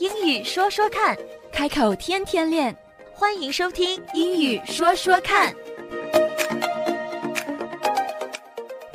英语说说看，开口天天练。欢迎收听《英语说说看》。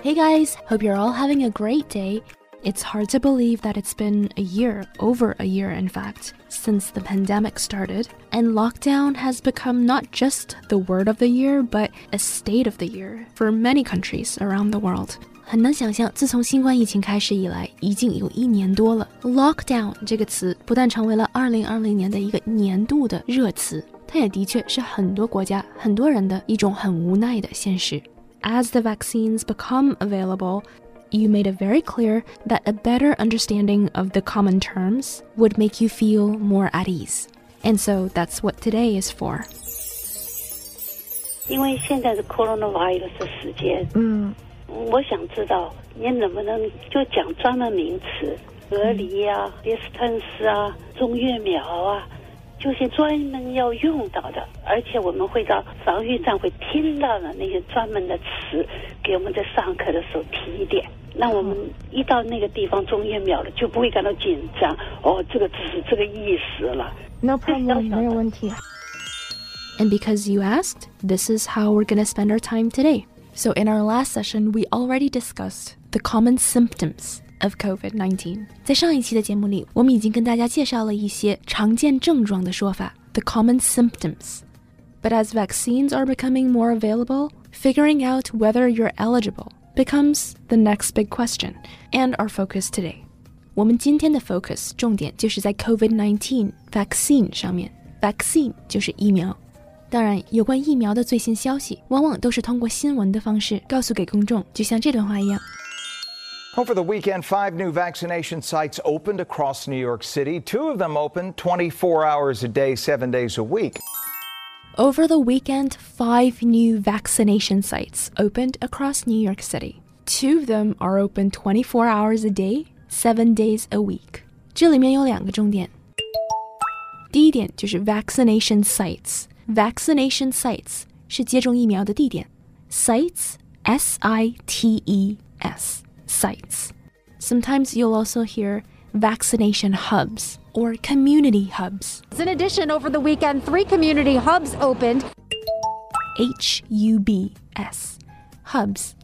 Hey guys, hope you're all having a great day. It's hard to believe that it's been a year, over a year in fact, since the pandemic started, and lockdown has become not just the word of the year, but a state of the year for many countries around the world. 很难想象，自从新冠疫情开始以来，已经有一年多了。Lockdown 这个词不但成为了2020年的一个年度的热词，它也的确是很多国家、很多人的一种很无奈的现实。As the vaccines become available, you made it very clear that a better understanding of the common terms would make you feel more at ease. And so that's what today is for. 因为现在是 coronavirus 的时间，嗯， 我想知道你能不能就讲专门名词，隔离啊、distance 啊、中越苗啊，就是专门要用到的，而且我们会到防御站会听到的那些专门的词，给我们在上课的时候提一点。那我们一到那个地方中越秒了，就不会感到紧张。哦，这个只是这个意思了。No problem，没有问题。And because you asked, this is how we're to spend our time today. So, in our last session, we already discussed the common symptoms of COVID-19。在上一期的节目里，我们已经跟大家介绍了一些常见症状的说法，the common symptoms。But as vaccines are becoming more available, figuring out whether you're eligible becomes the next big question and our focus today. 我们今天的 focus 重点就是在 COVID-19 vaccine 上面，vaccine 就是疫苗。 当然，有关疫苗的最新消息，往往都是通过新闻的方式告诉给公众，就像这段话一样。Over the weekend, five new vaccination sites opened across New York City. Two of them open 24 hours a day, seven days a week. Over the weekend, five new vaccination sites opened across New York City. Two of them are open 24 hours a day, seven days a week. 这里面有两个重点。第一点就是 vaccination sites。 Vaccination sites 是接种疫苗的地点。Sites, S-I-T-E-S, sites. Sometimes you'll also hear vaccination hubs or community hubs. In addition, over the weekend, three community hubs opened. H U B S. Hubs.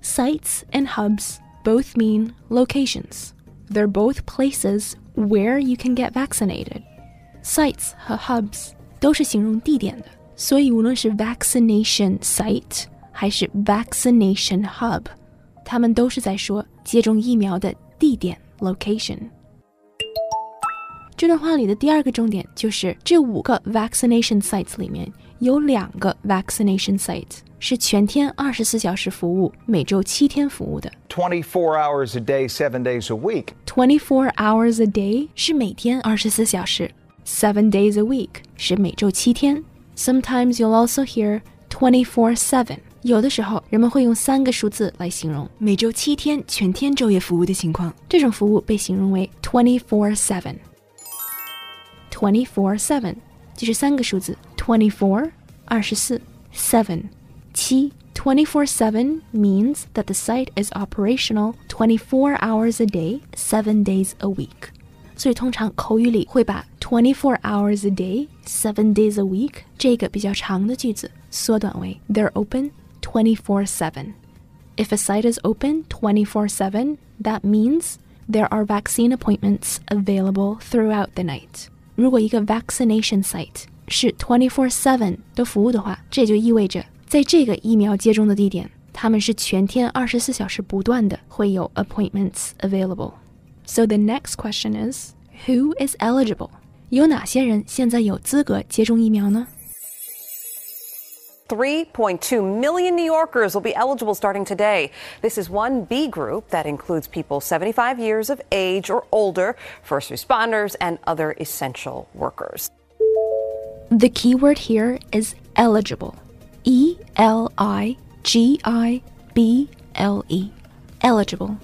Sites and hubs both mean locations. They're both places where you can get vaccinated. Sites 和 hubs 都是形容地点的，所以无论是 vaccination site 还是 vaccination hub，他们都是在说接种疫苗的地点 location。这段话里的第二个重点就是这五个 vaccination sites 里面有两个 vaccination site 是全天二十四小时服务，每周七天服务的。 24 hours a day, seven days a week. Twenty four hours a day 是每天二十四小时 ，seven days a week 是每周七天。Sometimes you'll also hear twenty four seven。有的时候人们会用三个数字来形容每周七天全天昼夜服务的情况。这种服务被形容为 twenty four seven。Twenty four seven 就是三个数字，twenty four 二十四，seven 七。Twenty four seven means that the site is operational twenty four hours a day, seven days a week. 所以通常口语里会把 twenty four hours a day, seven days a week 这个比较长的句子缩短为 they're open twenty four seven. If a site is open 24 7, that means there are vaccine appointments available throughout the night. 如果一个 vaccination site 是24 7的服务的话，这就意味着在这个疫苗接种的地点，他们是全天二十四小时不断的会有 appointments available. So the next question is, who is eligible? 有哪些人现在有资格接种疫苗呢？ 3.2 million New Yorkers will be eligible starting today. This is one B group that includes people 75 years of age or older, first responders, and other essential workers. The key word here is eligible. E L I G I B L E. Eligible.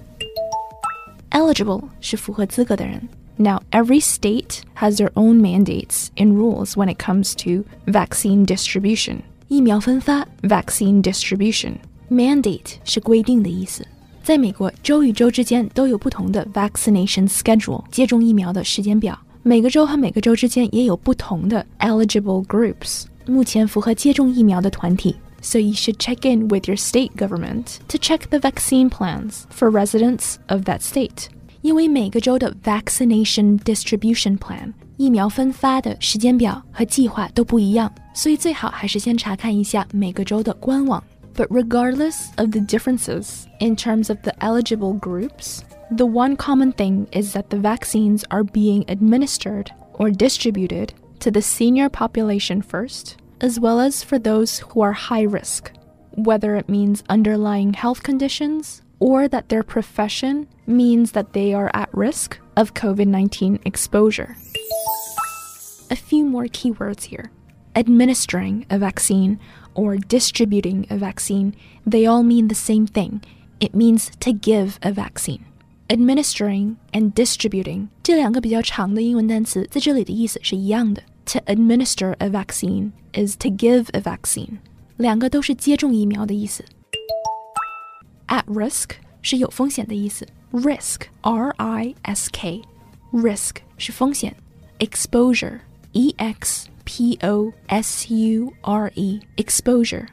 Eligible 是符合资格的人。Now, every state has their own mandates and rules when it comes to vaccine distribution. 疫苗分发 vaccine distribution mandate 是规定的意思。在美国，州与州之间都有不同的 vaccination schedule 接种疫苗的时间表。 每个州和每个州之间也有不同的 eligible groups，目前符合接种疫苗的团体。 So you should check in with your state government to check the vaccine plans for residents of that state. 因为每个州的 vaccination distribution plan 疫苗分发的时间表和计划都不一样，所以最好还是先查看一下每个州的官网。But regardless of the differences in terms of the eligible groups, the one common thing is that the vaccines are being administered or distributed to the senior population first, as well as for those who are high risk, whether it means underlying health conditions or that their profession means that they are at risk of COVID 19 exposure. A few more keywords here administering a vaccine or distributing a vaccine, they all mean the same thing. It means to give a vaccine. Administering and distributing 这两个比较长的英文单词在这里的意思是一样的。 To administer a vaccine is to give a vaccine，两个都是接种疫苗的意思。At risk 是有风险的意思，risk R I S K risk 是风险，exposure E X P O S U R E exposure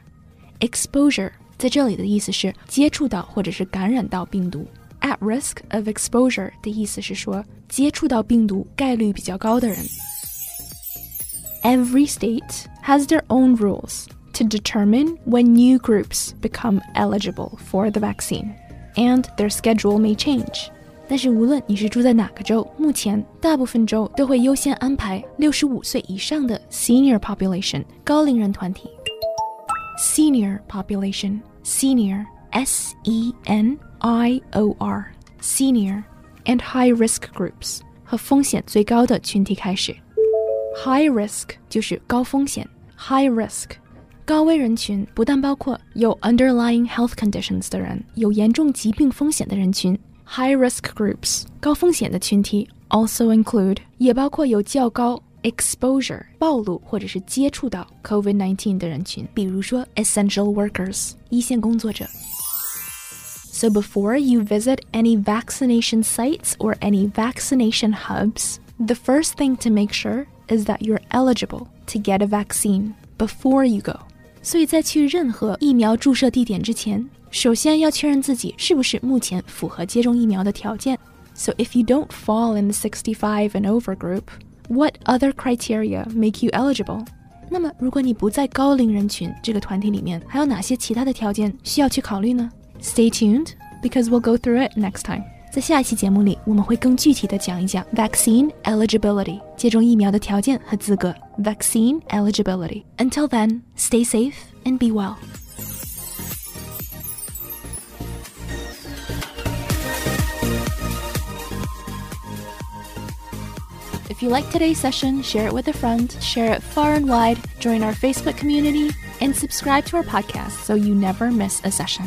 exposure 在这里的意思是接触到或者是感染到病毒。At risk of exposure 的意思是说接触到病毒概率比较高的人。 Every state has their own rules to determine when new groups become eligible for the vaccine, and their schedule may change. 但是无论你是住在哪个州，目前大部分州都会优先安排六十五岁以上的 senior population 高龄人团体。Senior population, senior, S E N I O R, senior, and high risk groups 和风险最高的群体开始。 High risk 就是高风险，high risk 高危人群不但包括有 underlying health conditions 的人，有严重疾病风险的人群。High risk groups 高风险的群体 also include 也包括有较高 exposure 暴露或者是接触到 COVID-19 的人群，比如说 essential workers 一线工作者。So before you visit any vaccination sites or any vaccination hubs, the first thing to make sure is that you're eligible to get a vaccine before you go. 所以在去任何疫苗注射地点之前，首先要确认自己是不是目前符合接种疫苗的条件。So if you don't fall in the 65 and over group, what other criteria make you eligible? 那么如果你不在高龄人群这个团体里面，还有哪些其他的条件需要去考虑呢？Stay tuned because we'll go through it next time. 在下一期节目里，我们会更具体的讲一讲 vaccine eligibility 接种疫苗的条件和资格。Vaccine eligibility. Until then, stay safe and be well. If you like today's session, share it with a friend, share it far and wide, join our Facebook community, and subscribe to our podcast so you never miss a session.